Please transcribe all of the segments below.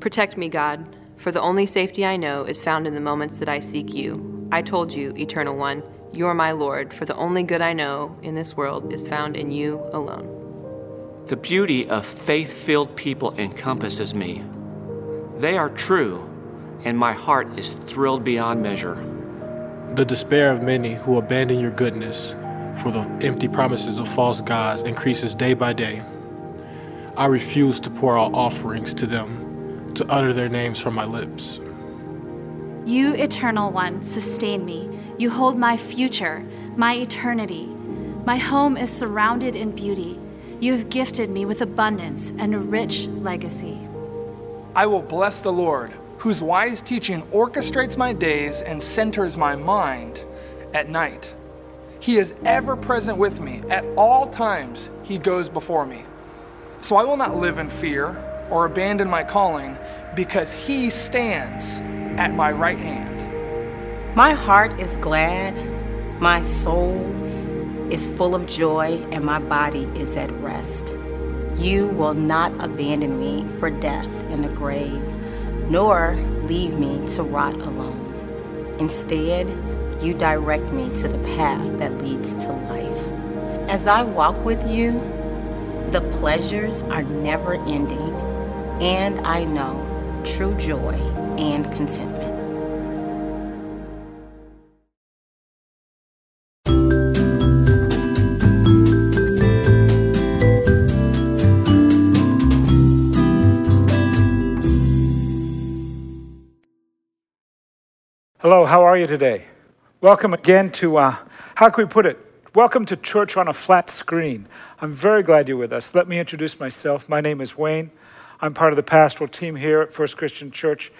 Protect me, God, for the only safety I know is found in the moments that I seek you. I told you, Eternal One, you are my Lord, for the only good I know in this world is found in you alone. The beauty of faith filled people encompasses me. They are true, and my heart is thrilled beyond measure. The despair of many who abandon your goodness for the empty promises of false gods increases day by day. I refuse to pour out offerings to them, to utter their names from my lips. You, Eternal One, sustain me. You hold my future, my eternity. My home is surrounded in beauty. You have gifted me with abundance and a rich legacy. I will bless the Lord, whose wise teaching orchestrates my days and centers my mind at night. He is ever present with me. At all times, He goes before me. So I will not live in fear or abandon my calling because He stands at my right hand. My heart is glad, my soul is full of joy, and my body is at rest. You will not abandon me for death in the grave, nor leave me to rot alone. Instead, you direct me to the path that leads to life. As I walk with you, the pleasures are never ending, and I know true joy and contentment. Hello, how are you today? Welcome again to, uh, how can we put it? Welcome to Church on a Flat Screen. I'm very glad you're with us. Let me introduce myself. My name is Wayne. I'm part of the pastoral team here at First Christian Church,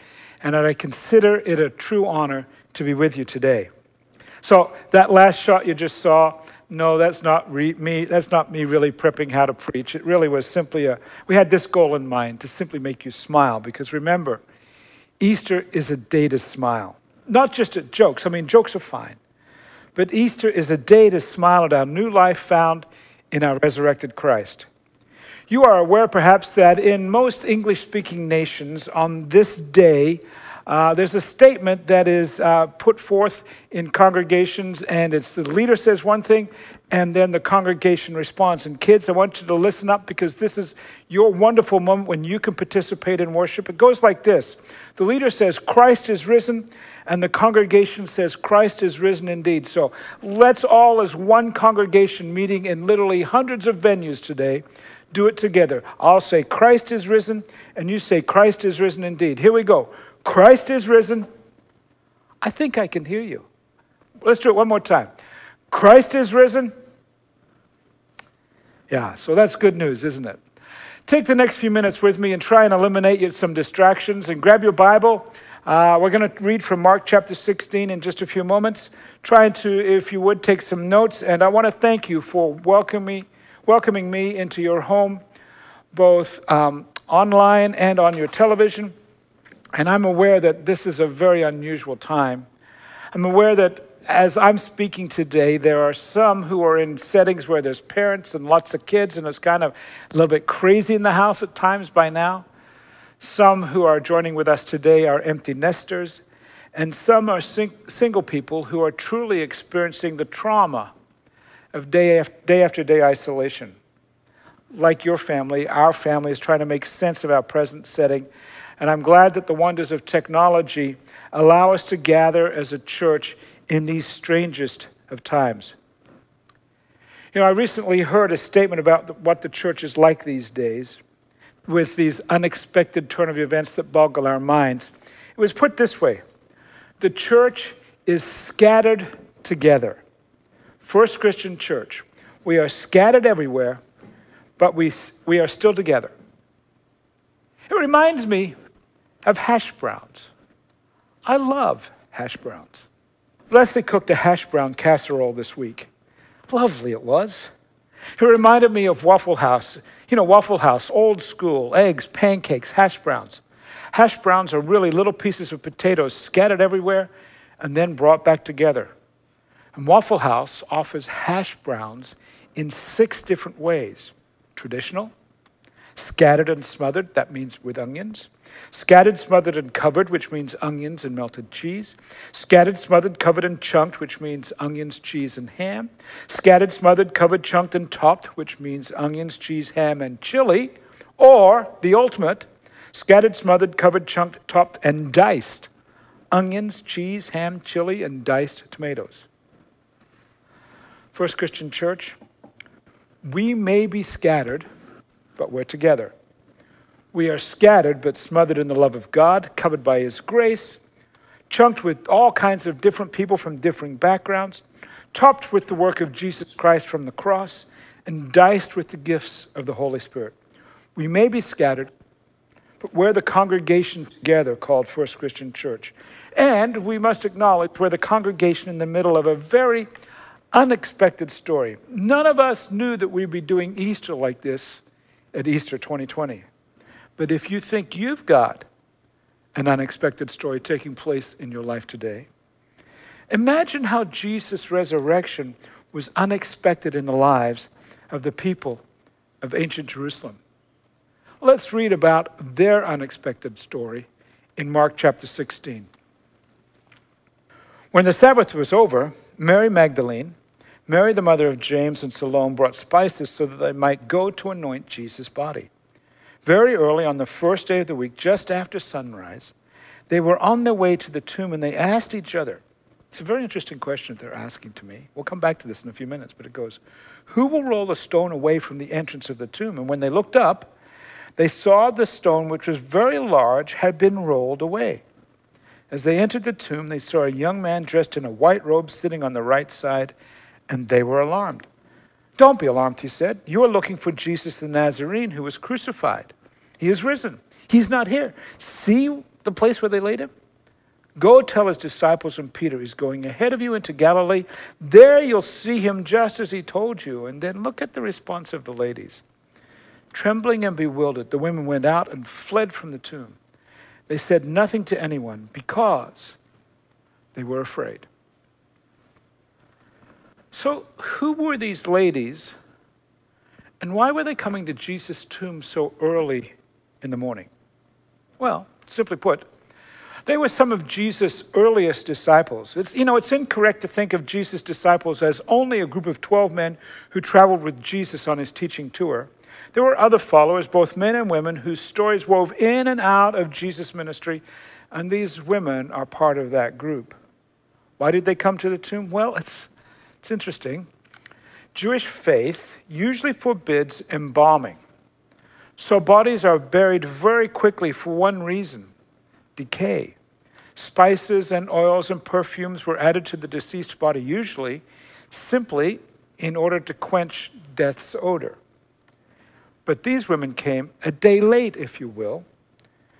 and I consider it a true honor to be with you today. So, that last shot you just saw, no, that's not re- me. That's not me really prepping how to preach. It really was simply a, we had this goal in mind to simply make you smile, because remember, Easter is a day to smile not just at jokes. I mean, jokes are fine. But Easter is a day to smile at our new life found in our resurrected Christ. You are aware, perhaps, that in most English speaking nations on this day, uh, there's a statement that is uh, put forth in congregations, and it's the leader says one thing, and then the congregation responds. And kids, I want you to listen up because this is your wonderful moment when you can participate in worship. It goes like this The leader says, Christ is risen, and the congregation says, Christ is risen indeed. So let's all, as one congregation meeting in literally hundreds of venues today, do it together. I'll say, Christ is risen, and you say, Christ is risen indeed. Here we go. Christ is risen. I think I can hear you. Let's do it one more time. Christ is risen. Yeah, so that's good news, isn't it? Take the next few minutes with me and try and eliminate some distractions and grab your Bible uh, we're going to read from Mark chapter 16 in just a few moments. Trying to, if you would, take some notes. And I want to thank you for welcoming, welcoming me into your home, both um, online and on your television. And I'm aware that this is a very unusual time. I'm aware that as I'm speaking today, there are some who are in settings where there's parents and lots of kids, and it's kind of a little bit crazy in the house at times by now. Some who are joining with us today are empty nesters, and some are sing- single people who are truly experiencing the trauma of day after, day after day isolation. Like your family, our family is trying to make sense of our present setting, and I'm glad that the wonders of technology allow us to gather as a church in these strangest of times. You know, I recently heard a statement about what the church is like these days with these unexpected turn of events that boggle our minds. It was put this way The church is scattered together. First Christian Church. We are scattered everywhere, but we, we are still together. It reminds me of hash browns. I love hash browns. Leslie cooked a hash brown casserole this week. Lovely it was. It reminded me of Waffle House. You know, Waffle House, old school, eggs, pancakes, hash browns. Hash browns are really little pieces of potatoes scattered everywhere and then brought back together. And Waffle House offers hash browns in six different ways traditional, Scattered and smothered, that means with onions. Scattered, smothered, and covered, which means onions and melted cheese. Scattered, smothered, covered, and chunked, which means onions, cheese, and ham. Scattered, smothered, covered, chunked, and topped, which means onions, cheese, ham, and chili. Or the ultimate, scattered, smothered, covered, chunked, topped, and diced. Onions, cheese, ham, chili, and diced tomatoes. First Christian Church, we may be scattered, but we're together. We are scattered but smothered in the love of God, covered by His grace, chunked with all kinds of different people from differing backgrounds, topped with the work of Jesus Christ from the cross, and diced with the gifts of the Holy Spirit. We may be scattered, but we're the congregation together called First Christian Church. And we must acknowledge we're the congregation in the middle of a very unexpected story. None of us knew that we'd be doing Easter like this at Easter 2020. But if you think you've got an unexpected story taking place in your life today, imagine how Jesus' resurrection was unexpected in the lives of the people of ancient Jerusalem. Let's read about their unexpected story in Mark chapter 16. When the Sabbath was over, Mary Magdalene, Mary the mother of James, and Salome brought spices so that they might go to anoint Jesus' body. Very early on the first day of the week, just after sunrise, they were on their way to the tomb and they asked each other. It's a very interesting question they're asking to me. We'll come back to this in a few minutes, but it goes Who will roll the stone away from the entrance of the tomb? And when they looked up, they saw the stone, which was very large, had been rolled away. As they entered the tomb, they saw a young man dressed in a white robe sitting on the right side, and they were alarmed. Don't be alarmed, he said. You are looking for Jesus the Nazarene who was crucified. He is risen. He's not here. See the place where they laid him? Go tell his disciples and Peter he's going ahead of you into Galilee. There you'll see him just as he told you. And then look at the response of the ladies. Trembling and bewildered, the women went out and fled from the tomb. They said nothing to anyone because they were afraid. So, who were these ladies, and why were they coming to Jesus' tomb so early in the morning? Well, simply put, they were some of Jesus' earliest disciples. It's, you know, it's incorrect to think of Jesus' disciples as only a group of 12 men who traveled with Jesus on his teaching tour. There were other followers, both men and women, whose stories wove in and out of Jesus' ministry, and these women are part of that group. Why did they come to the tomb? Well, it's it's interesting. Jewish faith usually forbids embalming. So bodies are buried very quickly for one reason decay. Spices and oils and perfumes were added to the deceased body, usually simply in order to quench death's odor. But these women came a day late, if you will,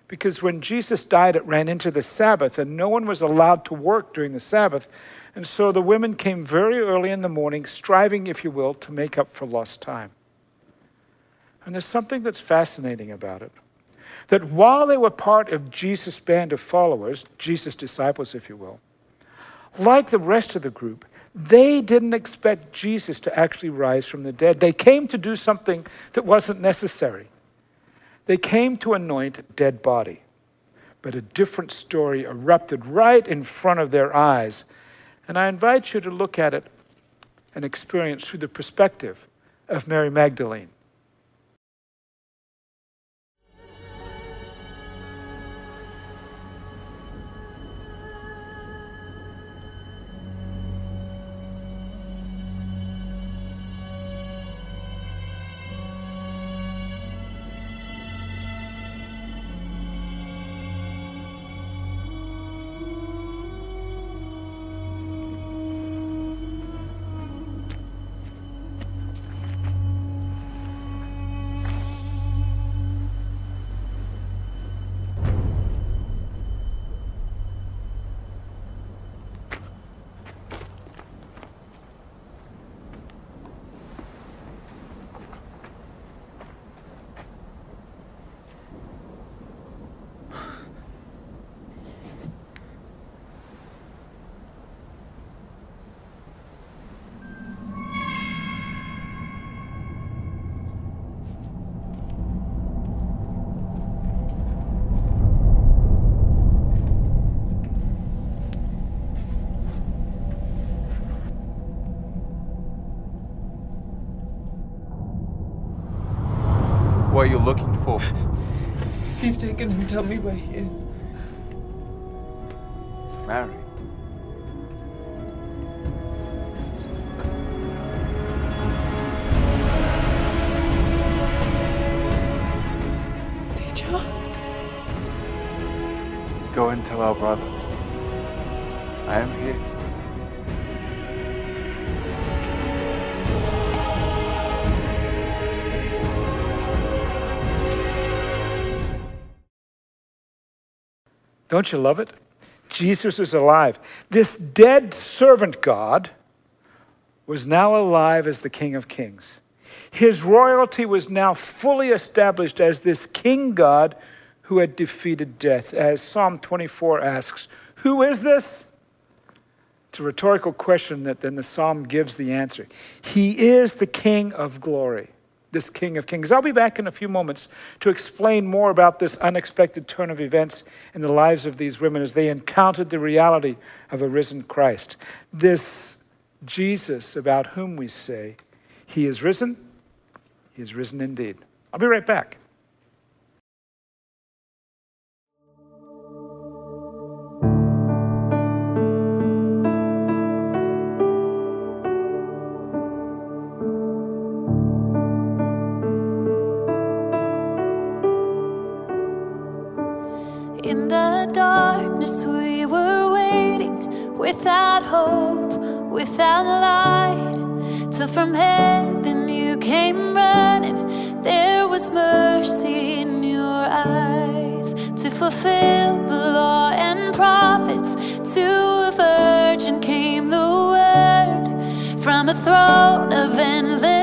because when Jesus died, it ran into the Sabbath, and no one was allowed to work during the Sabbath. And so the women came very early in the morning, striving, if you will, to make up for lost time. And there's something that's fascinating about it. That while they were part of Jesus' band of followers, Jesus' disciples, if you will, like the rest of the group, they didn't expect Jesus to actually rise from the dead. They came to do something that wasn't necessary. They came to anoint a dead body. But a different story erupted right in front of their eyes and I invite you to look at it and experience through the perspective of Mary Magdalene. What you're looking for. If you've taken him, tell me where he is. Don't you love it? Jesus is alive. This dead servant God was now alive as the King of Kings. His royalty was now fully established as this King God who had defeated death. As Psalm 24 asks, Who is this? It's a rhetorical question that then the psalm gives the answer. He is the King of glory this King of Kings. I'll be back in a few moments to explain more about this unexpected turn of events in the lives of these women as they encountered the reality of a risen Christ. This Jesus about whom we say, He is risen, He is risen indeed. I'll be right back. In the darkness, we were waiting without hope, without light. Till from heaven you came running. There was mercy in your eyes to fulfill the law and prophets. To a virgin came the word from a throne of endless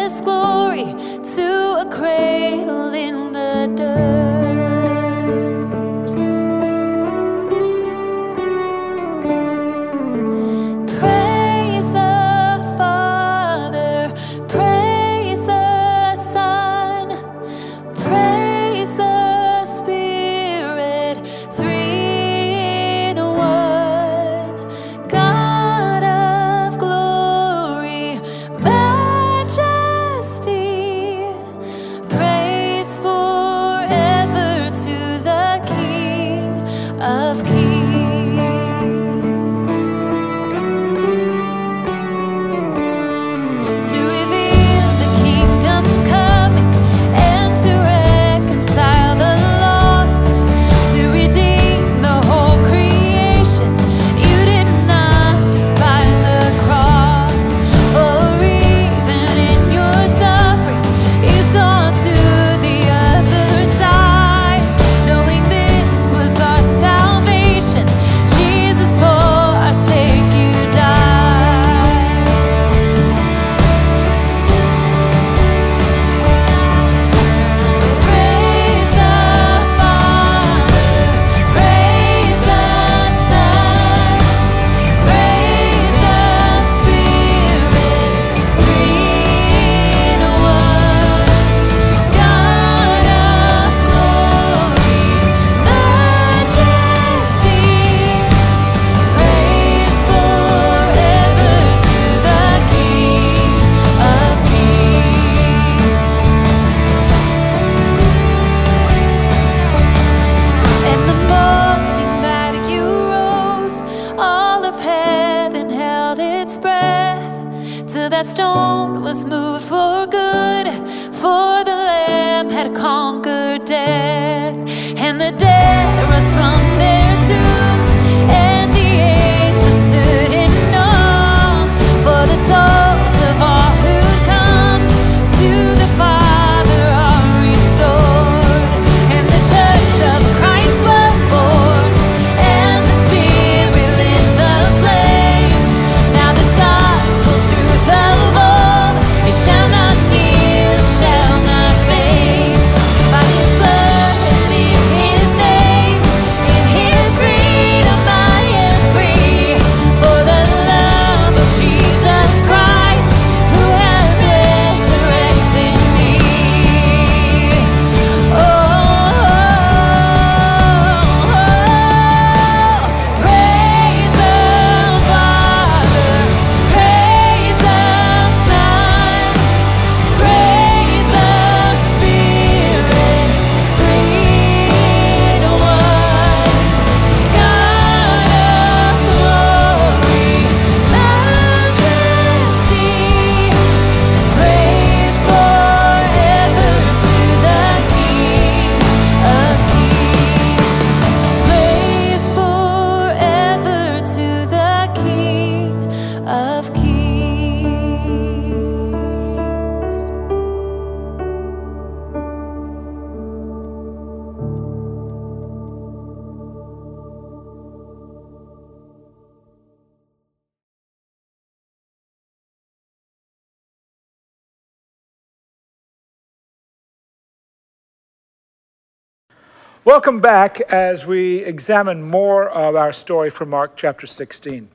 Welcome back as we examine more of our story from Mark chapter 16.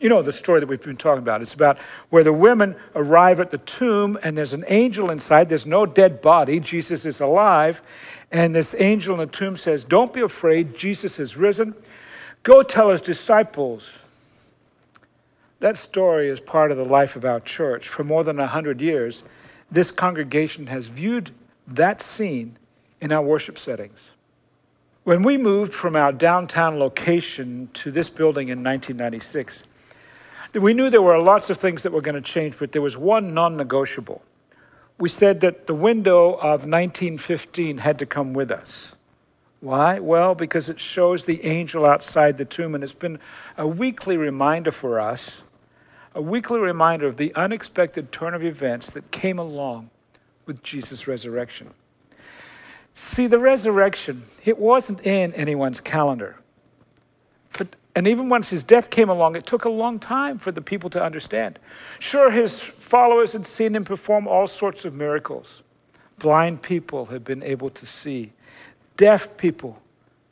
You know the story that we've been talking about. It's about where the women arrive at the tomb and there's an angel inside. There's no dead body. Jesus is alive. And this angel in the tomb says, Don't be afraid. Jesus has risen. Go tell his disciples. That story is part of the life of our church. For more than 100 years, this congregation has viewed that scene in our worship settings. When we moved from our downtown location to this building in 1996, we knew there were lots of things that were going to change, but there was one non negotiable. We said that the window of 1915 had to come with us. Why? Well, because it shows the angel outside the tomb, and it's been a weekly reminder for us, a weekly reminder of the unexpected turn of events that came along with Jesus' resurrection. See, the resurrection, it wasn't in anyone's calendar. But, and even once his death came along, it took a long time for the people to understand. Sure, his followers had seen him perform all sorts of miracles. Blind people had been able to see, deaf people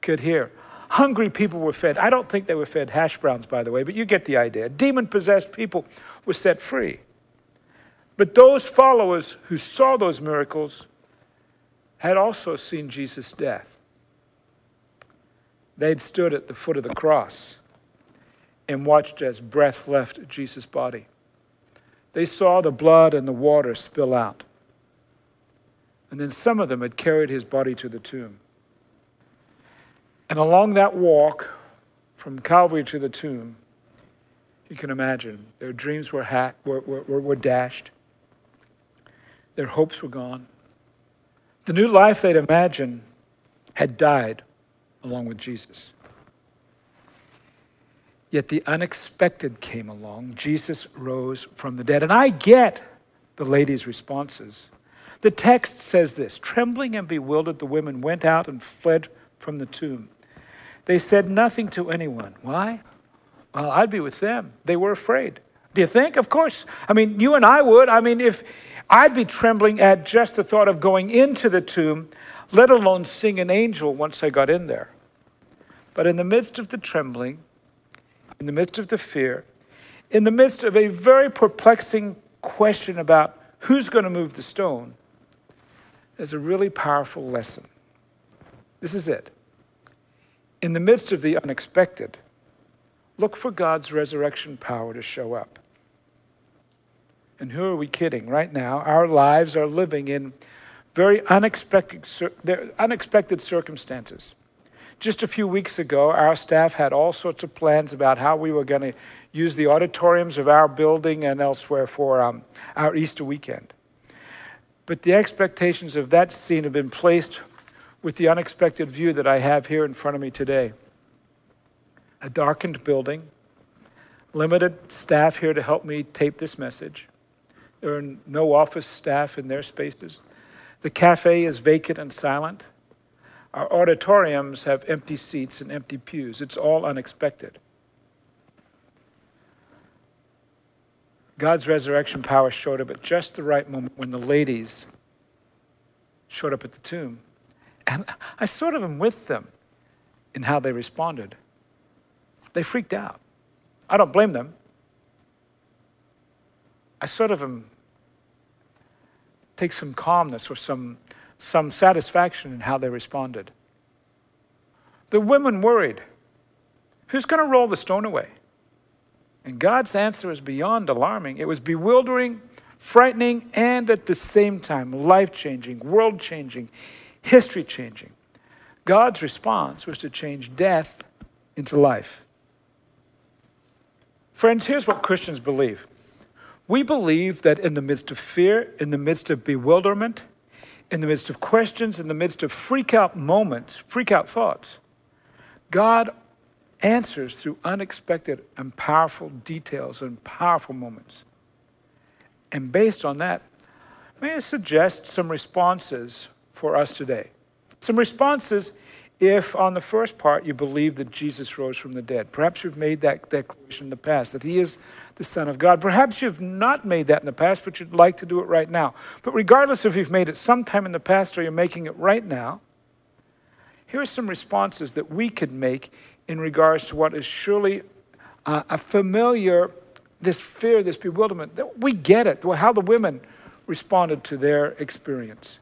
could hear. Hungry people were fed. I don't think they were fed hash browns, by the way, but you get the idea. Demon possessed people were set free. But those followers who saw those miracles had also seen Jesus' death. They'd stood at the foot of the cross and watched as breath left Jesus' body. They saw the blood and the water spill out. And then some of them had carried his body to the tomb. And along that walk from Calvary to the tomb, you can imagine their dreams were, hacked, were, were, were dashed, their hopes were gone. The new life they'd imagined had died along with Jesus. Yet the unexpected came along. Jesus rose from the dead. And I get the lady's responses. The text says this Trembling and bewildered, the women went out and fled from the tomb. They said nothing to anyone. Why? Well, I'd be with them. They were afraid. Do you think? Of course. I mean, you and I would. I mean, if I'd be trembling at just the thought of going into the tomb, let alone seeing an angel once I got in there. But in the midst of the trembling, in the midst of the fear, in the midst of a very perplexing question about who's going to move the stone, there's a really powerful lesson. This is it. In the midst of the unexpected, look for God's resurrection power to show up. And who are we kidding? Right now, our lives are living in very unexpected, unexpected circumstances. Just a few weeks ago, our staff had all sorts of plans about how we were going to use the auditoriums of our building and elsewhere for um, our Easter weekend. But the expectations of that scene have been placed with the unexpected view that I have here in front of me today. A darkened building, limited staff here to help me tape this message. There are no office staff in their spaces. The cafe is vacant and silent. Our auditoriums have empty seats and empty pews. It's all unexpected. God's resurrection power showed up at just the right moment when the ladies showed up at the tomb. And I sort of am with them in how they responded. They freaked out. I don't blame them. I sort of am take some calmness or some some satisfaction in how they responded. The women worried who's going to roll the stone away? And God's answer is beyond alarming. It was bewildering, frightening, and at the same time, life changing, world changing, history changing. God's response was to change death into life. Friends, here's what Christians believe we believe that in the midst of fear, in the midst of bewilderment, in the midst of questions, in the midst of freak out moments, freak out thoughts, God answers through unexpected and powerful details and powerful moments. And based on that, may I suggest some responses for us today? Some responses if, on the first part, you believe that Jesus rose from the dead. Perhaps you've made that declaration in the past, that he is the Son of God. Perhaps you've not made that in the past, but you'd like to do it right now. But regardless if you've made it sometime in the past or you're making it right now, here are some responses that we could make in regards to what is surely uh, a familiar, this fear, this bewilderment. That We get it, Well, how the women responded to their experience.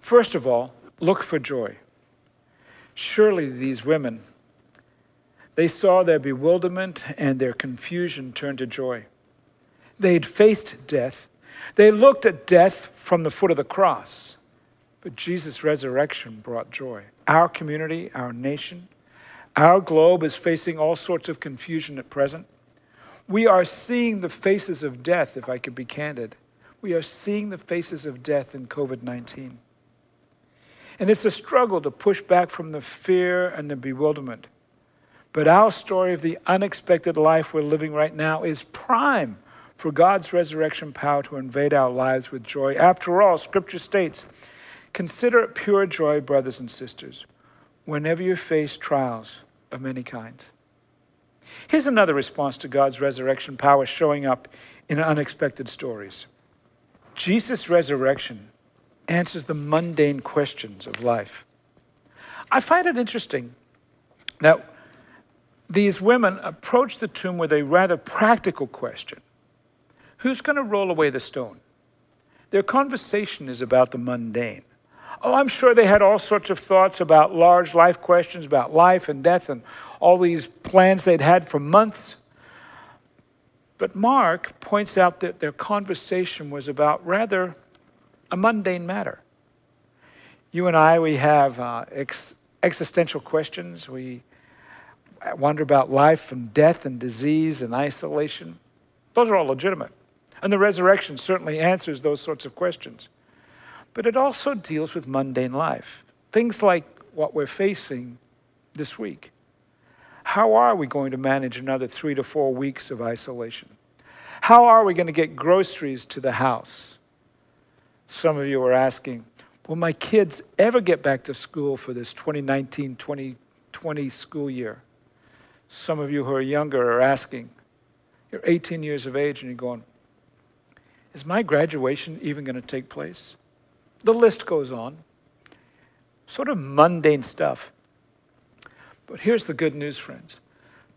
First of all, look for joy. Surely these women, they saw their bewilderment and their confusion turn to joy. They'd faced death. They looked at death from the foot of the cross. But Jesus' resurrection brought joy. Our community, our nation, our globe is facing all sorts of confusion at present. We are seeing the faces of death, if I could be candid. We are seeing the faces of death in COVID 19. And it's a struggle to push back from the fear and the bewilderment. But our story of the unexpected life we're living right now is prime for God's resurrection power to invade our lives with joy. After all, Scripture states, Consider it pure joy, brothers and sisters, whenever you face trials of many kinds. Here's another response to God's resurrection power showing up in unexpected stories. Jesus' resurrection answers the mundane questions of life. I find it interesting that these women approach the tomb with a rather practical question Who's going to roll away the stone? Their conversation is about the mundane. Oh, I'm sure they had all sorts of thoughts about large life questions, about life and death, and all these plans they'd had for months. But Mark points out that their conversation was about rather a mundane matter. You and I, we have uh, ex- existential questions. We wonder about life and death and disease and isolation. Those are all legitimate. And the resurrection certainly answers those sorts of questions. But it also deals with mundane life. Things like what we're facing this week. How are we going to manage another three to four weeks of isolation? How are we going to get groceries to the house? Some of you are asking, will my kids ever get back to school for this 2019 2020 school year? Some of you who are younger are asking, you're 18 years of age and you're going, is my graduation even going to take place? The list goes on. Sort of mundane stuff. But here's the good news, friends.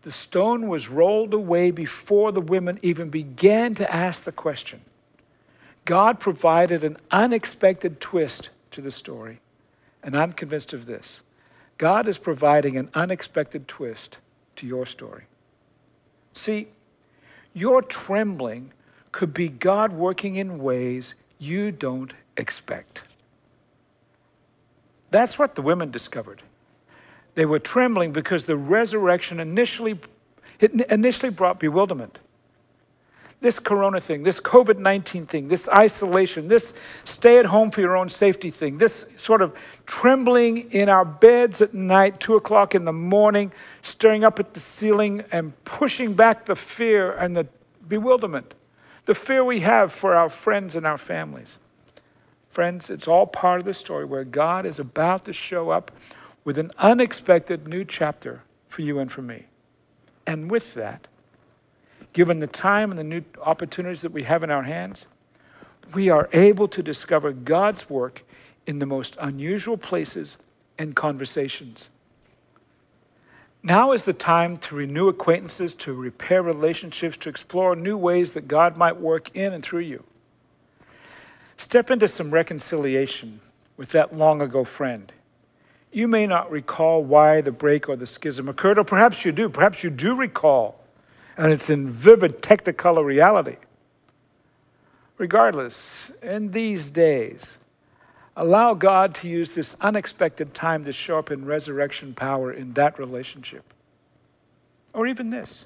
The stone was rolled away before the women even began to ask the question. God provided an unexpected twist to the story. And I'm convinced of this God is providing an unexpected twist to your story. See, your trembling could be God working in ways you don't expect. That's what the women discovered. They were trembling because the resurrection initially, initially brought bewilderment. This corona thing, this COVID 19 thing, this isolation, this stay at home for your own safety thing, this sort of trembling in our beds at night, two o'clock in the morning, staring up at the ceiling and pushing back the fear and the bewilderment the fear we have for our friends and our families. Friends, it's all part of the story where God is about to show up with an unexpected new chapter for you and for me. And with that, given the time and the new opportunities that we have in our hands, we are able to discover God's work in the most unusual places and conversations. Now is the time to renew acquaintances, to repair relationships, to explore new ways that God might work in and through you. Step into some reconciliation with that long ago friend. You may not recall why the break or the schism occurred, or perhaps you do. Perhaps you do recall, and it's in vivid technicolor reality. Regardless, in these days, Allow God to use this unexpected time to show up in resurrection power in that relationship. Or even this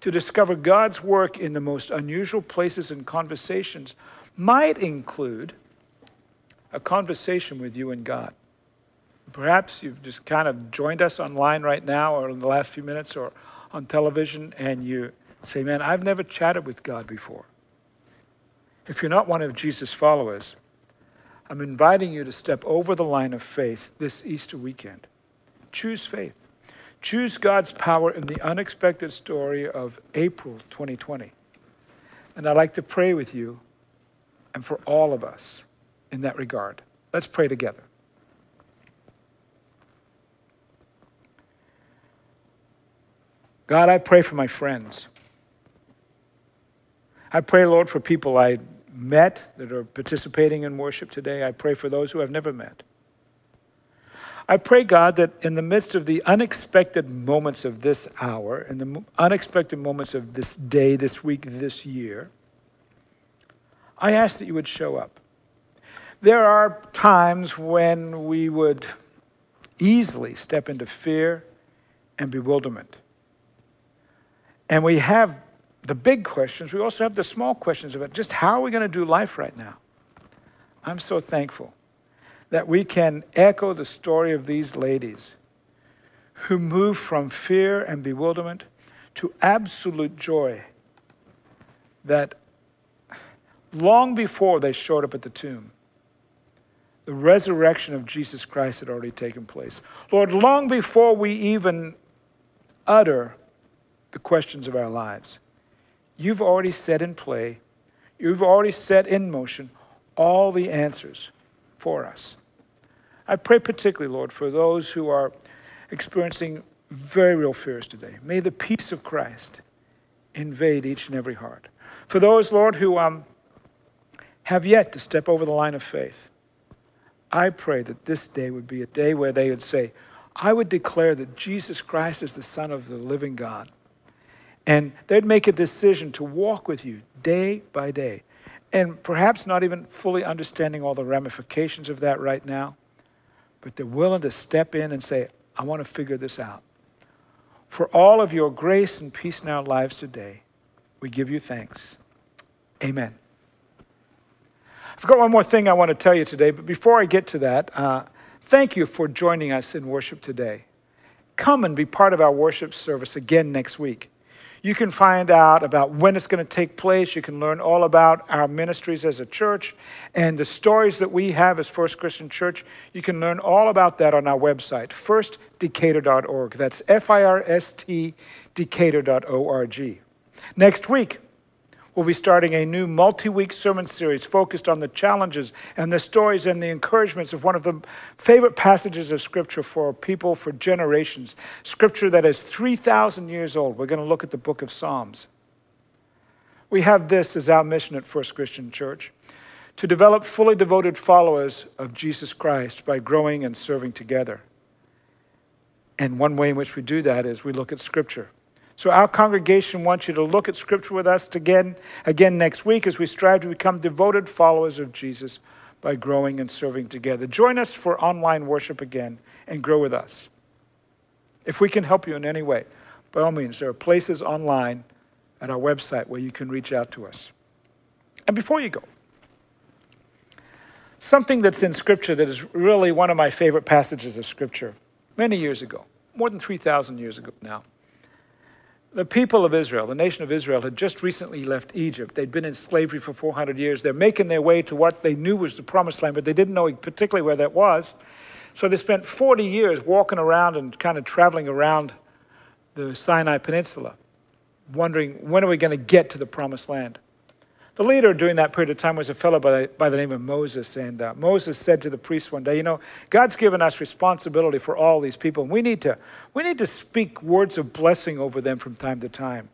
to discover God's work in the most unusual places and conversations might include a conversation with you and God. Perhaps you've just kind of joined us online right now or in the last few minutes or on television and you say, Man, I've never chatted with God before. If you're not one of Jesus' followers, I'm inviting you to step over the line of faith this Easter weekend. Choose faith. Choose God's power in the unexpected story of April 2020. And I'd like to pray with you and for all of us in that regard. Let's pray together. God, I pray for my friends. I pray, Lord, for people I met that are participating in worship today. I pray for those who I've never met. I pray, God, that in the midst of the unexpected moments of this hour, and the unexpected moments of this day, this week, this year, I ask that you would show up. There are times when we would easily step into fear and bewilderment. And we have the big questions, we also have the small questions about just how are we going to do life right now? I'm so thankful that we can echo the story of these ladies who moved from fear and bewilderment to absolute joy that long before they showed up at the tomb, the resurrection of Jesus Christ had already taken place. Lord, long before we even utter the questions of our lives, you've already set in play, you've already set in motion all the answers for us. I pray particularly, Lord, for those who are experiencing very real fears today. May the peace of Christ invade each and every heart. For those, Lord, who um, have yet to step over the line of faith, I pray that this day would be a day where they would say, I would declare that Jesus Christ is the Son of the living God. And they'd make a decision to walk with you day by day. And perhaps not even fully understanding all the ramifications of that right now, but they're willing to step in and say, I want to figure this out. For all of your grace and peace in our lives today, we give you thanks. Amen. I've got one more thing I want to tell you today, but before I get to that, uh, thank you for joining us in worship today. Come and be part of our worship service again next week. You can find out about when it's going to take place. You can learn all about our ministries as a church and the stories that we have as First Christian Church. You can learn all about that on our website, firstdecatur.org. That's F I R S T Decatur.org. Next week, we'll be starting a new multi week sermon series focused on the challenges and the stories and the encouragements of one of the favorite passages of Scripture for people for generations. Scripture that is 3,000 years old. We're going to look at the book of Psalms. We have this as our mission at First Christian Church to develop fully devoted followers of Jesus Christ by growing and serving together. And one way in which we do that is we look at Scripture. So our congregation wants you to look at Scripture with us again, again next week as we strive to become devoted followers of Jesus by growing and serving together. Join us for online worship again and grow with us. If we can help you in any way, by all means, there are places online at our website where you can reach out to us. And before you go, something that's in Scripture that is really one of my favorite passages of Scripture many years ago, more than 3,000 years ago now. The people of Israel, the nation of Israel, had just recently left Egypt. They'd been in slavery for 400 years. They're making their way to what they knew was the promised land, but they didn't know particularly where that was. So they spent 40 years walking around and kind of traveling around the Sinai Peninsula, wondering when are we going to get to the promised land. The leader during that period of time was a fellow by the, by the name of Moses. And uh, Moses said to the priest one day, You know, God's given us responsibility for all these people. And we need, to, we need to speak words of blessing over them from time to time.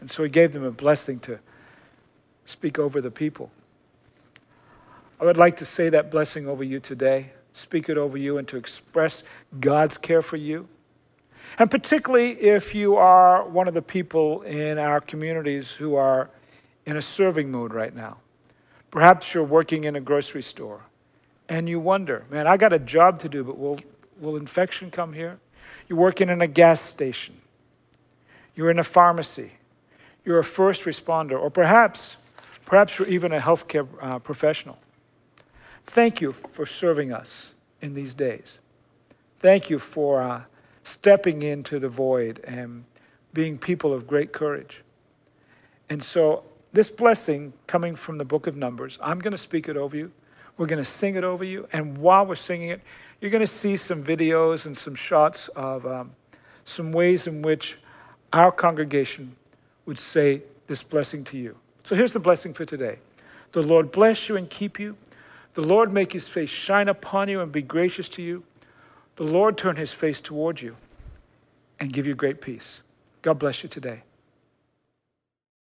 And so he gave them a blessing to speak over the people. I would like to say that blessing over you today, speak it over you, and to express God's care for you. And particularly if you are one of the people in our communities who are in a serving mode right now. Perhaps you're working in a grocery store and you wonder, man, I got a job to do, but will, will infection come here? You're working in a gas station. You're in a pharmacy. You're a first responder, or perhaps, perhaps you're even a healthcare uh, professional. Thank you for serving us in these days. Thank you for uh, stepping into the void and being people of great courage. And so this blessing coming from the book of Numbers, I'm going to speak it over you. We're going to sing it over you. And while we're singing it, you're going to see some videos and some shots of um, some ways in which our congregation would say this blessing to you. So here's the blessing for today The Lord bless you and keep you. The Lord make his face shine upon you and be gracious to you. The Lord turn his face toward you and give you great peace. God bless you today.